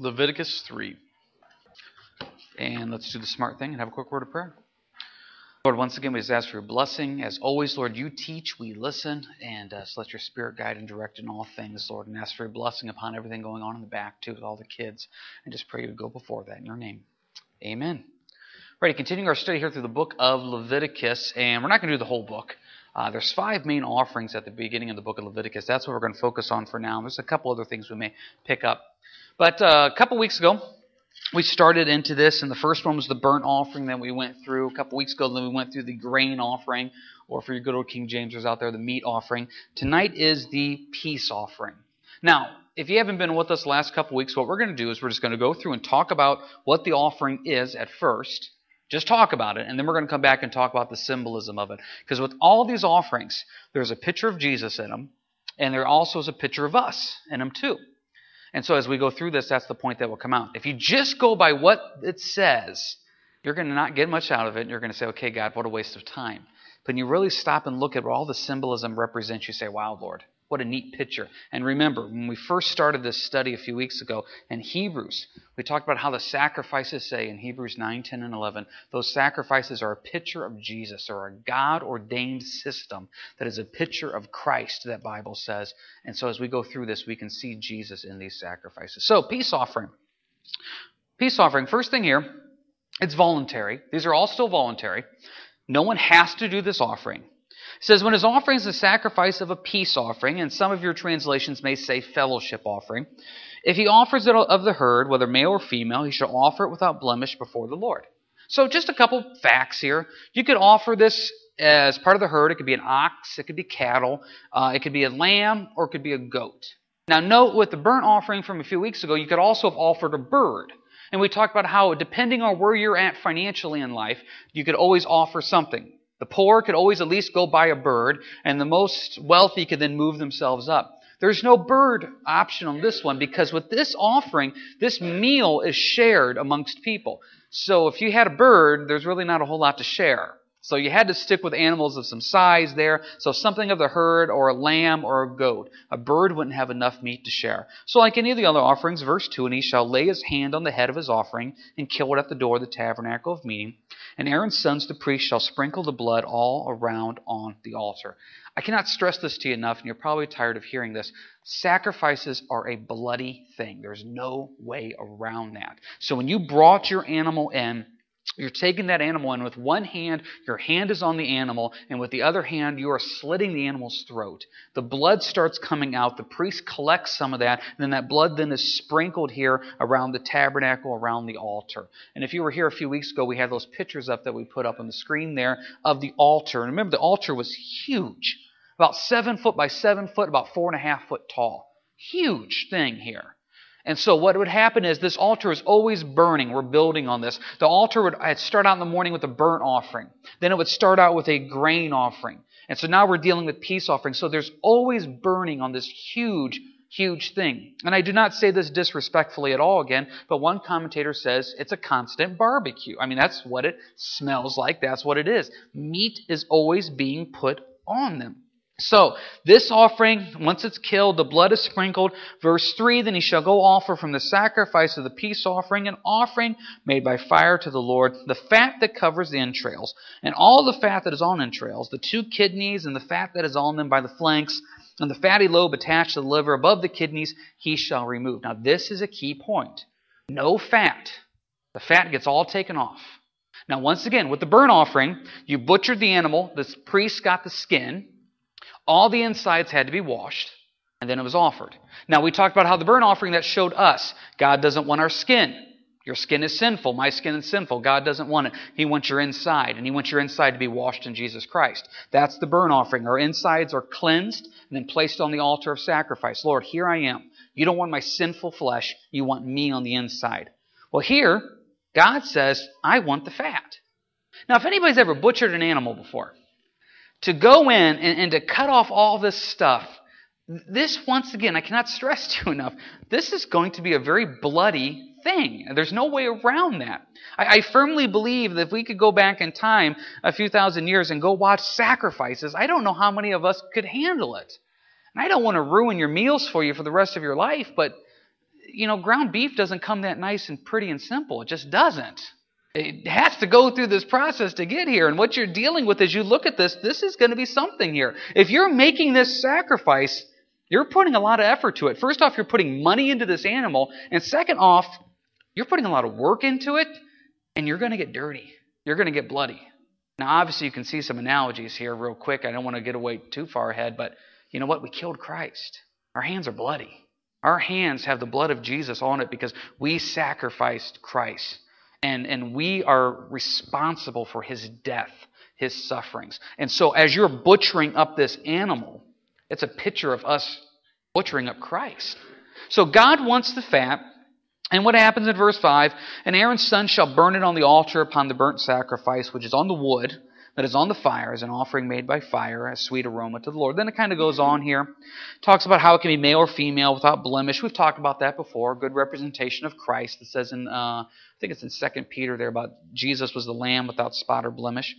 Leviticus 3. And let's do the smart thing and have a quick word of prayer. Lord, once again, we just ask for your blessing. As always, Lord, you teach, we listen, and uh, so let your spirit guide and direct in all things, Lord, and ask for your blessing upon everything going on in the back, too, with all the kids, and just pray you to go before that in your name. Amen. Ready, continuing our study here through the book of Leviticus, and we're not going to do the whole book. Uh, there's five main offerings at the beginning of the book of Leviticus. That's what we're going to focus on for now. There's a couple other things we may pick up. But uh, a couple weeks ago, we started into this, and the first one was the burnt offering that we went through a couple weeks ago. Then we went through the grain offering, or for your good old King Jamesers out there, the meat offering. Tonight is the peace offering. Now, if you haven't been with us the last couple weeks, what we're going to do is we're just going to go through and talk about what the offering is at first. Just talk about it, and then we're going to come back and talk about the symbolism of it. Because with all these offerings, there's a picture of Jesus in them, and there also is a picture of us in them too. And so as we go through this, that's the point that will come out. If you just go by what it says, you're going to not get much out of it. And you're going to say, okay, God, what a waste of time. But when you really stop and look at what all the symbolism represents, you say, wow, Lord, what a neat picture. And remember, when we first started this study a few weeks ago in Hebrews, we talked about how the sacrifices say in Hebrews 9, 10, and 11, those sacrifices are a picture of Jesus or a God ordained system that is a picture of Christ, that Bible says. And so as we go through this, we can see Jesus in these sacrifices. So, peace offering. Peace offering, first thing here, it's voluntary. These are all still voluntary. No one has to do this offering. Says, When his offering is the sacrifice of a peace offering, and some of your translations may say fellowship offering, if he offers it of the herd, whether male or female, he shall offer it without blemish before the Lord. So, just a couple facts here. You could offer this as part of the herd. It could be an ox, it could be cattle, uh, it could be a lamb, or it could be a goat. Now, note with the burnt offering from a few weeks ago, you could also have offered a bird. And we talked about how, depending on where you're at financially in life, you could always offer something. The poor could always at least go buy a bird, and the most wealthy could then move themselves up. There's no bird option on this one because with this offering, this meal is shared amongst people. So if you had a bird, there's really not a whole lot to share. So you had to stick with animals of some size there. So something of the herd or a lamb or a goat. A bird wouldn't have enough meat to share. So like any of the other offerings, verse 2, and he shall lay his hand on the head of his offering and kill it at the door of the tabernacle of meeting. And Aaron's sons, the priests, shall sprinkle the blood all around on the altar. I cannot stress this to you enough, and you're probably tired of hearing this. Sacrifices are a bloody thing. There's no way around that. So when you brought your animal in, you're taking that animal, and with one hand, your hand is on the animal, and with the other hand, you are slitting the animal's throat. The blood starts coming out. The priest collects some of that, and then that blood then is sprinkled here around the tabernacle, around the altar. And if you were here a few weeks ago, we had those pictures up that we put up on the screen there of the altar. And remember, the altar was huge about seven foot by seven foot, about four and a half foot tall. Huge thing here. And so what would happen is this altar is always burning. We're building on this. The altar would start out in the morning with a burnt offering. Then it would start out with a grain offering. And so now we're dealing with peace offering. So there's always burning on this huge, huge thing. And I do not say this disrespectfully at all again, but one commentator says it's a constant barbecue. I mean, that's what it smells like. That's what it is. Meat is always being put on them. So, this offering, once it's killed, the blood is sprinkled. Verse 3 Then he shall go offer from the sacrifice of the peace offering an offering made by fire to the Lord, the fat that covers the entrails, and all the fat that is on entrails, the two kidneys, and the fat that is on them by the flanks, and the fatty lobe attached to the liver above the kidneys, he shall remove. Now, this is a key point. No fat. The fat gets all taken off. Now, once again, with the burnt offering, you butchered the animal, the priest got the skin. All the insides had to be washed, and then it was offered. Now, we talked about how the burnt offering that showed us God doesn't want our skin. Your skin is sinful. My skin is sinful. God doesn't want it. He wants your inside, and He wants your inside to be washed in Jesus Christ. That's the burnt offering. Our insides are cleansed and then placed on the altar of sacrifice. Lord, here I am. You don't want my sinful flesh. You want me on the inside. Well, here, God says, I want the fat. Now, if anybody's ever butchered an animal before, to go in and, and to cut off all this stuff, this, once again, I cannot stress to you enough, this is going to be a very bloody thing. There's no way around that. I, I, firmly believe that if we could go back in time a few thousand years and go watch sacrifices, I don't know how many of us could handle it. And I don't want to ruin your meals for you for the rest of your life, but you know, ground beef doesn't come that nice and pretty and simple. It just doesn't. It has to go through this process to get here. And what you're dealing with as you look at this, this is going to be something here. If you're making this sacrifice, you're putting a lot of effort to it. First off, you're putting money into this animal. And second off, you're putting a lot of work into it, and you're going to get dirty. You're going to get bloody. Now, obviously, you can see some analogies here real quick. I don't want to get away too far ahead, but you know what? We killed Christ. Our hands are bloody. Our hands have the blood of Jesus on it because we sacrificed Christ. And, and we are responsible for his death, his sufferings. And so, as you're butchering up this animal, it's a picture of us butchering up Christ. So, God wants the fat. And what happens in verse 5? And Aaron's son shall burn it on the altar upon the burnt sacrifice, which is on the wood that is on the fire as an offering made by fire, a sweet aroma to the Lord. Then it kind of goes on here. Talks about how it can be male or female without blemish. We've talked about that before. Good representation of Christ. It says in, uh, I think it's in Second Peter there about Jesus was the lamb without spot or blemish.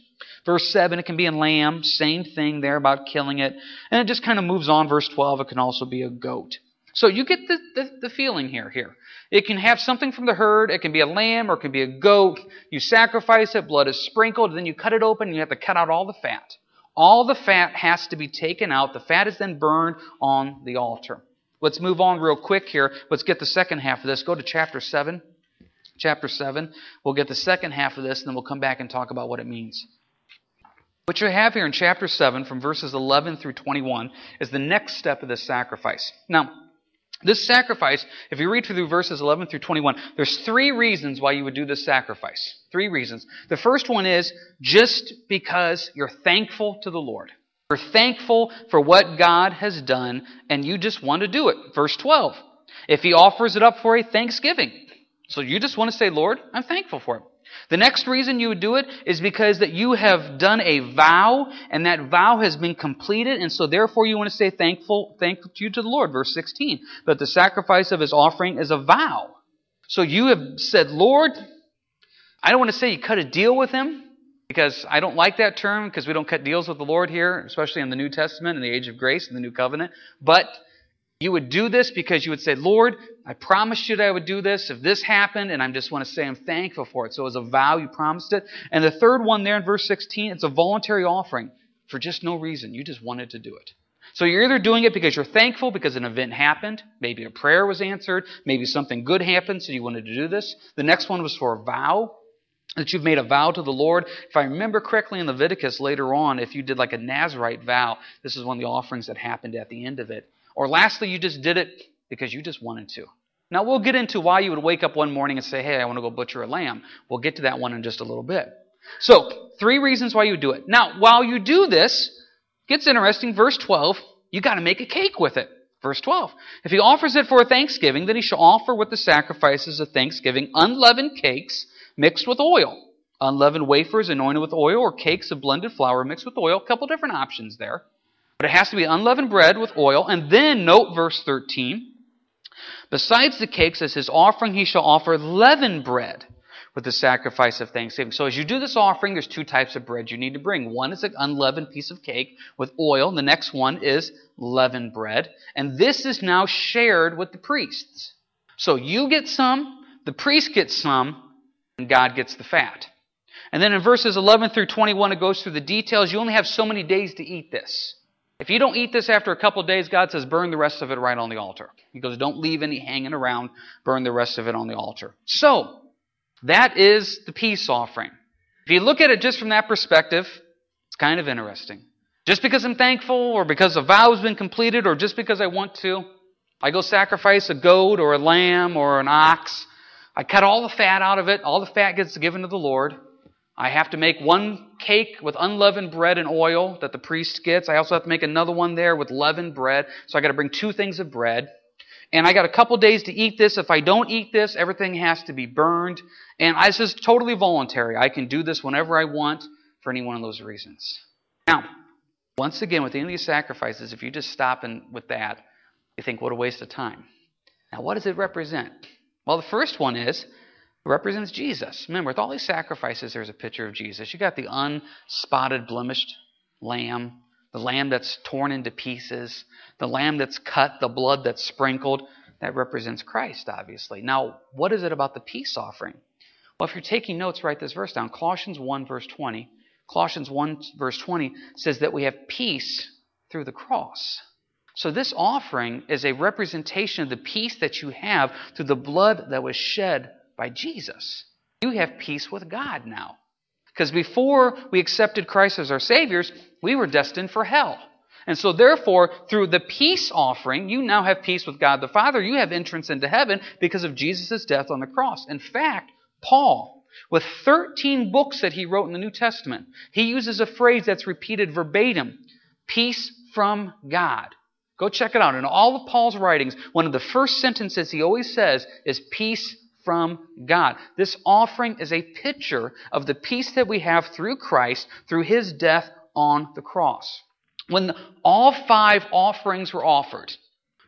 Verse 7, it can be a lamb. Same thing there about killing it. And it just kind of moves on. Verse 12, it can also be a goat. So you get the, the, the, feeling here. Here, it can have something from the herd. It can be a lamb or it can be a goat. You sacrifice it. Blood is sprinkled. Then you cut it open. and You have to cut out all the fat. All the fat has to be taken out. The fat is then burned on the altar. Let's move on real quick here. Let's get the second half of this. Go to chapter seven. Chapter seven. We'll get the second half of this, and then we'll come back and talk about what it means. What you have here in chapter 7, from verses 11 through 21, is the next step of this sacrifice. Now, this sacrifice, if you read through verses 11 through 21, there's three reasons why you would do this sacrifice. Three reasons. The first one is just because you're thankful to the Lord. You're thankful for what God has done, and you just want to do it. Verse 12. If he offers it up for a thanksgiving. So you just want to say, Lord, I'm thankful for it. The next reason you would do it is because that you have done a vow and that vow has been completed and so therefore you want to say thankful thankful to you to the Lord. Verse 16 but the sacrifice of his offering is a vow. So you have said Lord I don't want to say you cut a deal with him because I don't like that term because we don't cut deals with the Lord here especially in the New Testament in the age of grace in the new covenant but you would do this because you would say, Lord, I promised you that I would do this if this happened, and I just want to say I'm thankful for it. So it was a vow, you promised it. And the third one there in verse 16, it's a voluntary offering for just no reason. You just wanted to do it. So you're either doing it because you're thankful because an event happened, maybe a prayer was answered, maybe something good happened, so you wanted to do this. The next one was for a vow, that you've made a vow to the Lord. If I remember correctly in Leviticus later on, if you did like a Nazarite vow, this is one of the offerings that happened at the end of it. Or lastly, you just did it because you just wanted to. Now, we'll get into why you would wake up one morning and say, hey, I want to go butcher a lamb. We'll get to that one in just a little bit. So, three reasons why you do it. Now, while you do this, gets interesting. Verse 12, you got to make a cake with it. Verse 12. If he offers it for a thanksgiving, then he shall offer with the sacrifices of thanksgiving unleavened cakes mixed with oil. Unleavened wafers anointed with oil, or cakes of blended flour mixed with oil. A couple different options there. But it has to be unleavened bread with oil. And then note verse 13. Besides the cakes, as his offering, he shall offer leavened bread with the sacrifice of thanksgiving. So as you do this offering, there's two types of bread you need to bring. One is an unleavened piece of cake with oil. The next one is leavened bread. And this is now shared with the priests. So you get some, the priest gets some, and God gets the fat. And then in verses 11 through 21, it goes through the details. You only have so many days to eat this. If you don't eat this after a couple days, God says, burn the rest of it right on the altar. He goes, don't leave any hanging around, burn the rest of it on the altar. So, that is the peace offering. If you look at it just from that perspective, it's kind of interesting. Just because I'm thankful, or because a vow has been completed, or just because I want to, I go sacrifice a goat or a lamb or an ox. I cut all the fat out of it. All the fat gets given to the Lord. I have to make one cake with unleavened bread and oil that the priest gets. I also have to make another one there with leavened bread. So I got to bring two things of bread. And I got a couple days to eat this. If I don't eat this, everything has to be burned. And this is totally voluntary. I can do this whenever I want for any one of those reasons. Now, once again, with any of these sacrifices, if you just stop and with that, you think, what a waste of time. Now, what does it represent? Well, the first one is represents Jesus. Remember, with all these sacrifices, there's a picture of Jesus. You got the unspotted, blemished lamb, the lamb that's torn into pieces, the lamb that's cut, the blood that's sprinkled. that represents Christ, obviously. Now, what is it about the peace offering? Well, if you're taking notes, write this verse down. Colossians 1, verse 20. Colossians 1, verse 20 says that we have peace through the cross. So, this offering is a representation of the peace that you have through the blood that was shed by Jesus. You have peace with God now. Because before we accepted Christ as our Saviors, we were destined for hell. And so, therefore, through the peace offering, you now have peace with God the Father. You have entrance into heaven because of Jesus' death on the cross. In fact, Paul, with 13 books that he wrote in the New Testament, he uses a phrase that's repeated verbatim peace from God. Go check it out. In all of Paul's writings, one of the first sentences he always says is peace from God. This offering is a picture of the peace that we have through Christ, through his death on the cross. When all five offerings were offered,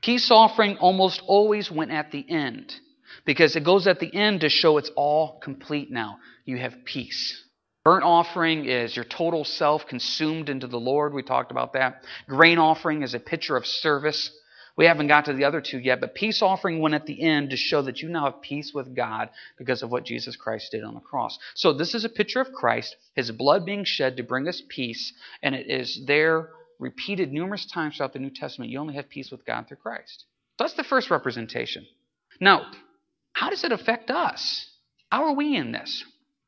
peace offering almost always went at the end because it goes at the end to show it's all complete now. You have peace. Burnt offering is your total self consumed into the Lord. We talked about that. Grain offering is a picture of service. We haven't got to the other two yet, but peace offering went at the end to show that you now have peace with God because of what Jesus Christ did on the cross. So this is a picture of Christ, his blood being shed to bring us peace, and it is there repeated numerous times throughout the New Testament. You only have peace with God through Christ. That's the first representation. Now, how does it affect us? How are we in this?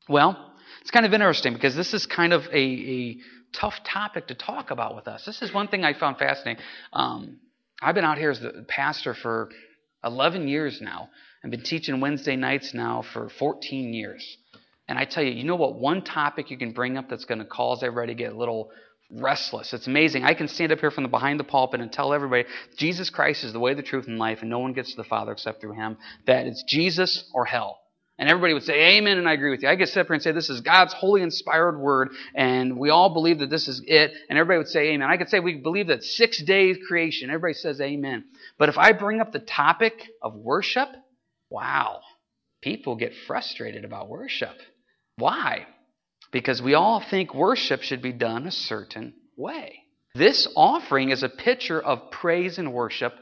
Well, it's kind of interesting because this is kind of a, a tough topic to talk about with us. This is one thing I found fascinating. Um, I've been out here as the pastor for 11 years now. I've been teaching Wednesday nights now for 14 years. And I tell you, you know what? One topic you can bring up that's going to cause everybody to get a little restless. It's amazing. I can stand up here from the behind the pulpit and tell everybody Jesus Christ is the way, the truth, and life, and no one gets to the Father except through Him. That it's Jesus or hell. And everybody would say, Amen, and I agree with you. I could sit up here and say, This is God's holy inspired word, and we all believe that this is it. And everybody would say, Amen. I could say, We believe that six days creation. Everybody says, Amen. But if I bring up the topic of worship, wow, people get frustrated about worship. Why? Because we all think worship should be done a certain way. This offering is a picture of praise and worship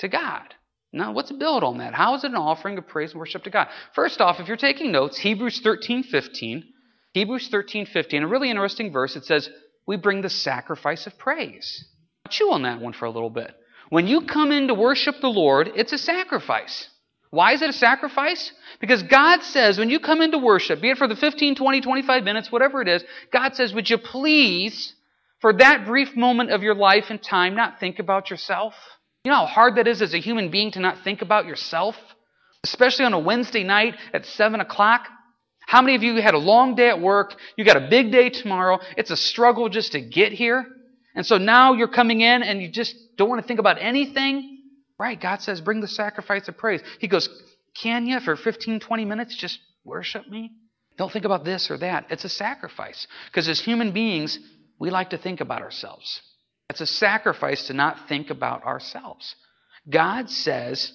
to God. Now, let's build on that. How is it an offering of praise and worship to God? First off, if you're taking notes, Hebrews 13 15. Hebrews 13 15, a really interesting verse. It says, We bring the sacrifice of praise. Chew on that one for a little bit. When you come in to worship the Lord, it's a sacrifice. Why is it a sacrifice? Because God says when you come into worship, be it for the 15, 20, 25 minutes, whatever it is, God says, Would you please, for that brief moment of your life and time, not think about yourself? You know how hard that is as a human being to not think about yourself? Especially on a Wednesday night at 7 o'clock. How many of you had a long day at work? You got a big day tomorrow. It's a struggle just to get here. And so now you're coming in and you just don't want to think about anything. Right? God says, bring the sacrifice of praise. He goes, Can you for 15, 20 minutes just worship me? Don't think about this or that. It's a sacrifice. Because as human beings, we like to think about ourselves. It's a sacrifice to not think about ourselves. God says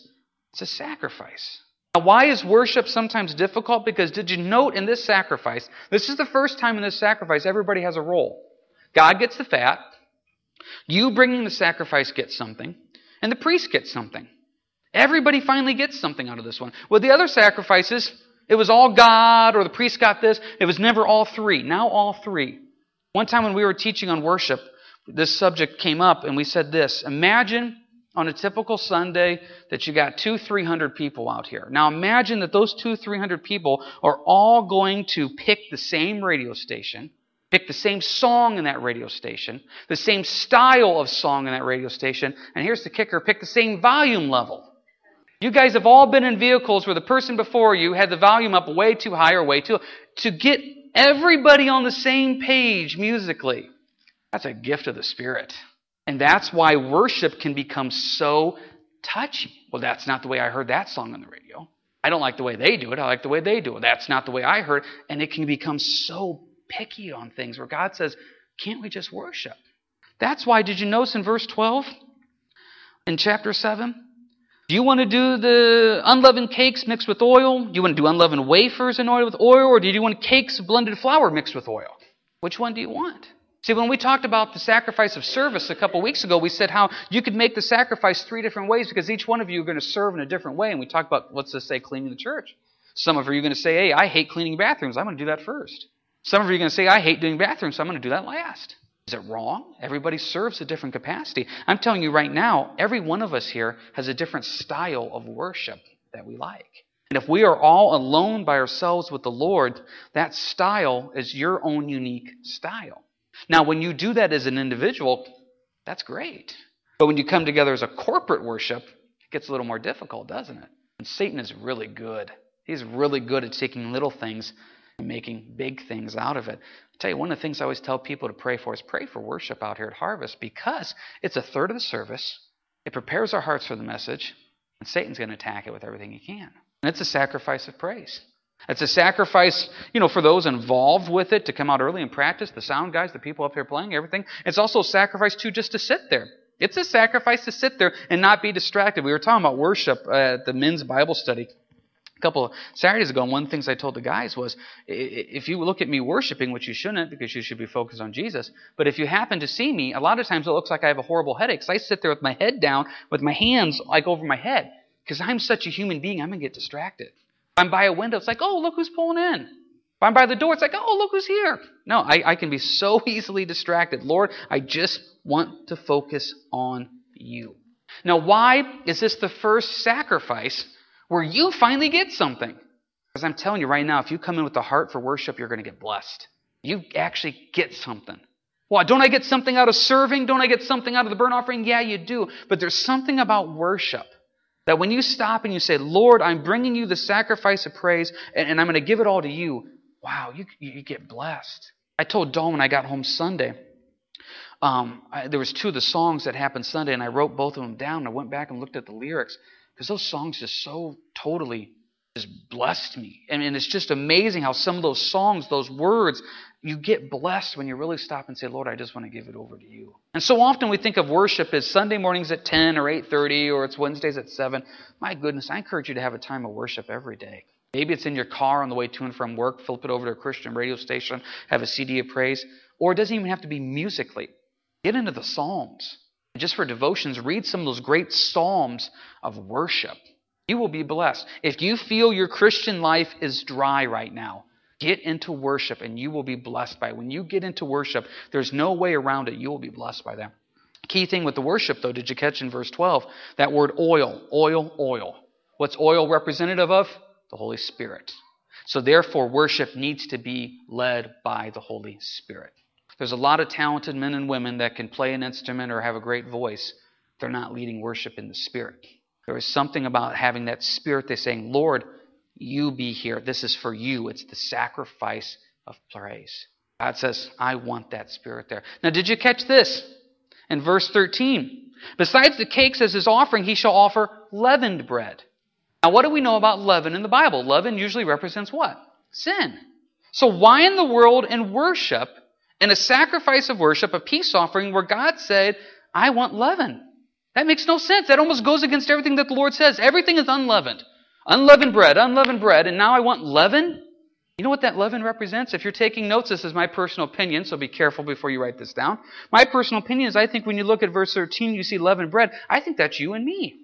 it's a sacrifice. Now, why is worship sometimes difficult? Because did you note in this sacrifice, this is the first time in this sacrifice everybody has a role. God gets the fat, you bringing the sacrifice gets something, and the priest gets something. Everybody finally gets something out of this one. With the other sacrifices, it was all God or the priest got this. It was never all three. Now all three. One time when we were teaching on worship, this subject came up, and we said this Imagine on a typical Sunday that you got two, three hundred people out here. Now imagine that those two, three hundred people are all going to pick the same radio station, pick the same song in that radio station, the same style of song in that radio station, and here's the kicker pick the same volume level. You guys have all been in vehicles where the person before you had the volume up way too high or way too to get everybody on the same page musically. That's a gift of the Spirit. And that's why worship can become so touchy. Well, that's not the way I heard that song on the radio. I don't like the way they do it. I like the way they do it. That's not the way I heard. And it can become so picky on things where God says, can't we just worship? That's why, did you notice in verse 12 in chapter 7? Do you want to do the unleavened cakes mixed with oil? Do you want to do unleavened wafers in oil with oil? Or do you want cakes of blended flour mixed with oil? Which one do you want? See, when we talked about the sacrifice of service a couple weeks ago, we said how you could make the sacrifice three different ways because each one of you are going to serve in a different way. And we talked about, let's say, cleaning the church. Some of you are going to say, hey, I hate cleaning bathrooms. I'm going to do that first. Some of you are going to say, I hate doing bathrooms, so I'm going to do that last. Is it wrong? Everybody serves a different capacity. I'm telling you right now, every one of us here has a different style of worship that we like. And if we are all alone by ourselves with the Lord, that style is your own unique style. Now, when you do that as an individual, that's great. But when you come together as a corporate worship, it gets a little more difficult, doesn't it? And Satan is really good. He's really good at taking little things and making big things out of it. I tell you, one of the things I always tell people to pray for is pray for worship out here at Harvest because it's a third of the service. It prepares our hearts for the message, and Satan's going to attack it with everything he can. And it's a sacrifice of praise. It's a sacrifice, you know, for those involved with it to come out early and practice, the sound guys, the people up here playing, everything. It's also a sacrifice, too, just to sit there. It's a sacrifice to sit there and not be distracted. We were talking about worship at the men's Bible study a couple of Saturdays ago, and one of the things I told the guys was if you look at me worshiping, which you shouldn't because you should be focused on Jesus, but if you happen to see me, a lot of times it looks like I have a horrible headache. So I sit there with my head down, with my hands like over my head, because I'm such a human being, I'm going to get distracted. I'm by a window, it's like, oh, look who's pulling in. If I'm by the door, it's like, oh, look who's here. No, I, I can be so easily distracted. Lord, I just want to focus on you. Now, why is this the first sacrifice where you finally get something? Because I'm telling you right now, if you come in with a heart for worship, you're going to get blessed. You actually get something. Well, don't I get something out of serving? Don't I get something out of the burnt offering? Yeah, you do. But there's something about worship that when you stop and you say, Lord, I'm bringing you the sacrifice of praise and, and I'm going to give it all to you, wow, you, you get blessed. I told Dawn when I got home Sunday, um, I, there was two of the songs that happened Sunday, and I wrote both of them down. I went back and looked at the lyrics because those songs just so totally just blessed me. Mean, it's just amazing how some of those songs, those words, you get blessed when you really stop and say, Lord, I just want to give it over to you. And so often we think of worship as Sunday mornings at 10 or 8.30 or it's Wednesdays at 7. My goodness, I encourage you to have a time of worship every day. Maybe it's in your car on the way to and from work, flip it over to a Christian radio station, have a CD of praise. Or it doesn't even have to be musically. Get into the Psalms. Just for devotions, read some of those great Psalms of worship. You will be blessed. If you feel your Christian life is dry right now, Get into worship and you will be blessed by it. When you get into worship, there's no way around it. You will be blessed by that. Key thing with the worship, though, did you catch in verse 12? That word oil, oil, oil. What's oil representative of? The Holy Spirit. So, therefore, worship needs to be led by the Holy Spirit. There's a lot of talented men and women that can play an instrument or have a great voice. They're not leading worship in the Spirit. There is something about having that Spirit. They're saying, Lord, you be here. This is for you. It's the sacrifice of praise. God says, I want that spirit there. Now, did you catch this? In verse 13, besides the cakes as his offering, he shall offer leavened bread. Now, what do we know about leaven in the Bible? Leaven usually represents what? Sin. So, why in the world in worship, in a sacrifice of worship, a peace offering, where God said, I want leaven? That makes no sense. That almost goes against everything that the Lord says. Everything is unleavened. Unleavened bread, unleavened bread, and now I want leaven? You know what that leaven represents? If you're taking notes, this is my personal opinion, so be careful before you write this down. My personal opinion is I think when you look at verse 13, you see leavened bread. I think that's you and me.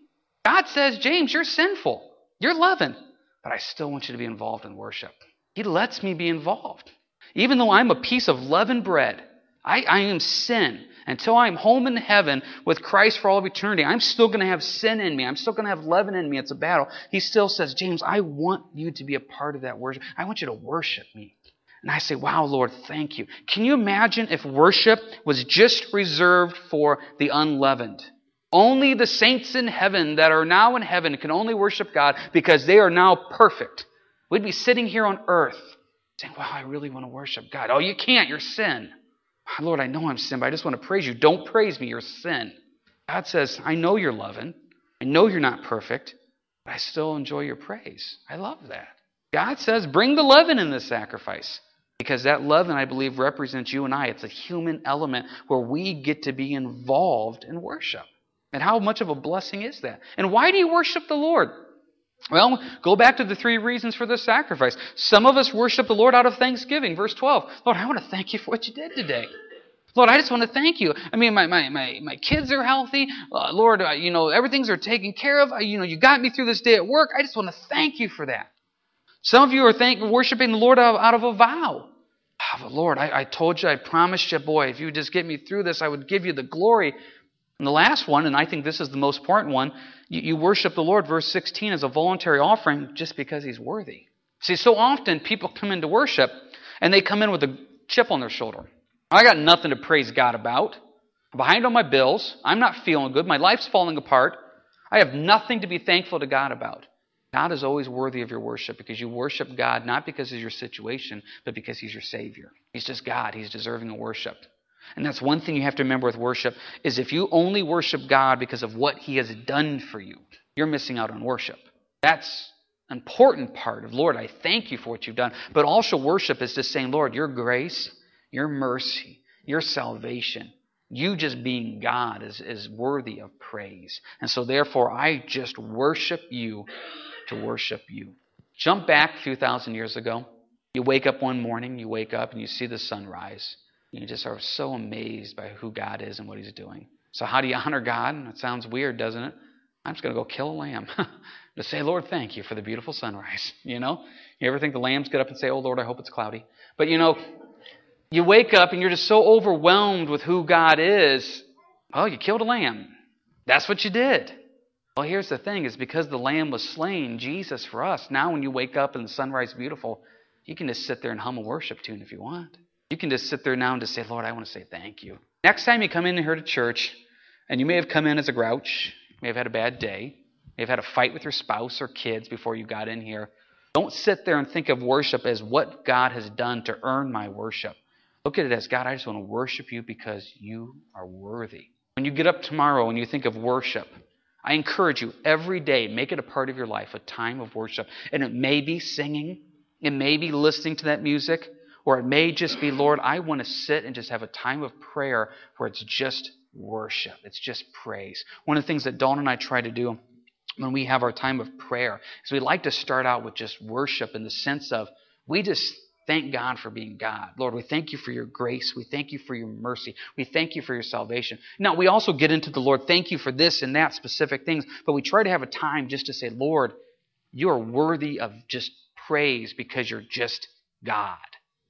God says, James, you're sinful. You're leaven. But I still want you to be involved in worship. He lets me be involved. Even though I'm a piece of leavened bread, I, I am sin. Until I'm home in heaven with Christ for all of eternity, I'm still going to have sin in me. I'm still going to have leaven in me. It's a battle. He still says, James, I want you to be a part of that worship. I want you to worship me. And I say, wow, Lord, thank you. Can you imagine if worship was just reserved for the unleavened? Only the saints in heaven that are now in heaven can only worship God because they are now perfect. We'd be sitting here on earth saying, wow, I really want to worship God. Oh, you can't. You're sin. Ah, Lord, I know I'm sin, but I just want to praise you. Don't praise me, you're sin. God says, I know you're loving. I know you're not perfect, but I still enjoy your praise. I love that. God says, bring the leaven in this sacrifice. Because that leaven, I believe, represents you and I. It's a human element where we get to be involved in worship. And how much of a blessing is that? And why do you worship the Lord? Well, go back to the three reasons for this sacrifice. Some of us worship the Lord out of thanksgiving. Verse 12 Lord, I want to thank you for what you did today. Lord, I just want to thank you. I mean, my, my, my, my kids are healthy. Uh, Lord, uh, you know, everything's are taken care of. Uh, you know, you got me through this day at work. I just want to thank you for that. Some of you are thank, worshiping the Lord out, out of a vow. Oh, but Lord, I, I told you, I promised you, boy, if you would just get me through this, I would give you the glory. And the last one, and I think this is the most important one, you, you worship the Lord, verse 16, as a voluntary offering just because He's worthy. See, so often people come into worship and they come in with a chip on their shoulder. I got nothing to praise God about. I'm behind on my bills. I'm not feeling good. My life's falling apart. I have nothing to be thankful to God about. God is always worthy of your worship because you worship God not because of your situation, but because He's your Savior. He's just God. He's deserving of worship. And that's one thing you have to remember with worship is if you only worship God because of what He has done for you, you're missing out on worship. That's an important part of Lord, I thank you for what you've done. But also worship is just saying, Lord, your grace, your mercy, your salvation, you just being God is, is worthy of praise. And so therefore I just worship you to worship you. Jump back a few thousand years ago. You wake up one morning, you wake up and you see the sunrise. You just are so amazed by who God is and what He's doing. So, how do you honor God? It sounds weird, doesn't it? I'm just going to go kill a lamb to say, Lord, thank you for the beautiful sunrise. You know, you ever think the lambs get up and say, Oh Lord, I hope it's cloudy? But you know, you wake up and you're just so overwhelmed with who God is. Oh, you killed a lamb. That's what you did. Well, here's the thing is because the lamb was slain, Jesus for us, now when you wake up and the sunrise is beautiful, you can just sit there and hum a worship tune if you want. You can just sit there now and just say, Lord, I want to say thank you. Next time you come in here to church, and you may have come in as a grouch, may have had a bad day, may have had a fight with your spouse or kids before you got in here. Don't sit there and think of worship as what God has done to earn my worship. Look at it as God, I just want to worship you because you are worthy. When you get up tomorrow and you think of worship, I encourage you every day, make it a part of your life, a time of worship. And it may be singing, it may be listening to that music, or it may just be, Lord, I want to sit and just have a time of prayer where it's just worship, it's just praise. One of the things that Dawn and I try to do when we have our time of prayer is we like to start out with just worship in the sense of we just Thank God for being God. Lord, we thank you for your grace. We thank you for your mercy. We thank you for your salvation. Now, we also get into the Lord, thank you for this and that specific things, but we try to have a time just to say, Lord, you are worthy of just praise because you're just God.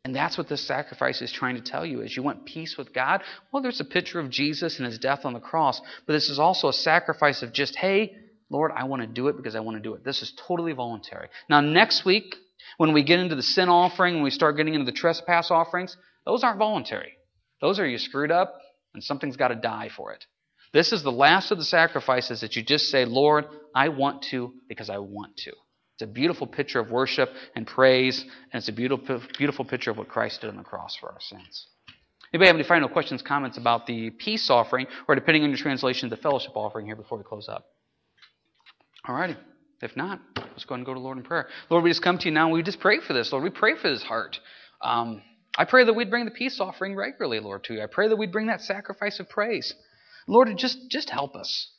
And that's what this sacrifice is trying to tell you is you want peace with God? Well, there's a picture of Jesus and his death on the cross, but this is also a sacrifice of just, hey, Lord, I want to do it because I want to do it. This is totally voluntary. Now, next week, when we get into the sin offering, when we start getting into the trespass offerings, those aren't voluntary. Those are you screwed up and something's got to die for it. This is the last of the sacrifices that you just say, Lord, I want to because I want to. It's a beautiful picture of worship and praise, and it's a beautiful, beautiful picture of what Christ did on the cross for our sins. Anybody have any final questions, comments about the peace offering, or depending on your translation, the fellowship offering here before we close up? All righty. If not, let's go and go to Lord in prayer. Lord, we just come to you now and we just pray for this. Lord, we pray for his heart. Um, I pray that we'd bring the peace offering regularly, Lord, to you. I pray that we'd bring that sacrifice of praise. Lord, just, just help us.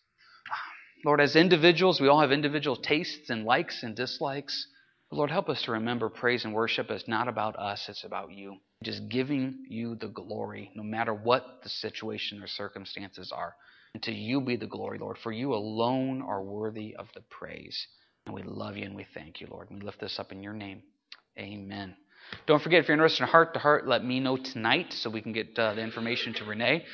Lord, as individuals, we all have individual tastes and likes and dislikes. But Lord, help us to remember praise and worship is not about us, it's about you. Just giving you the glory, no matter what the situation or circumstances are. And to you be the glory, Lord, for you alone are worthy of the praise. And we love you and we thank you, Lord. We lift this up in your name. Amen. Don't forget, if you're interested in heart to heart, let me know tonight so we can get uh, the information to Renee.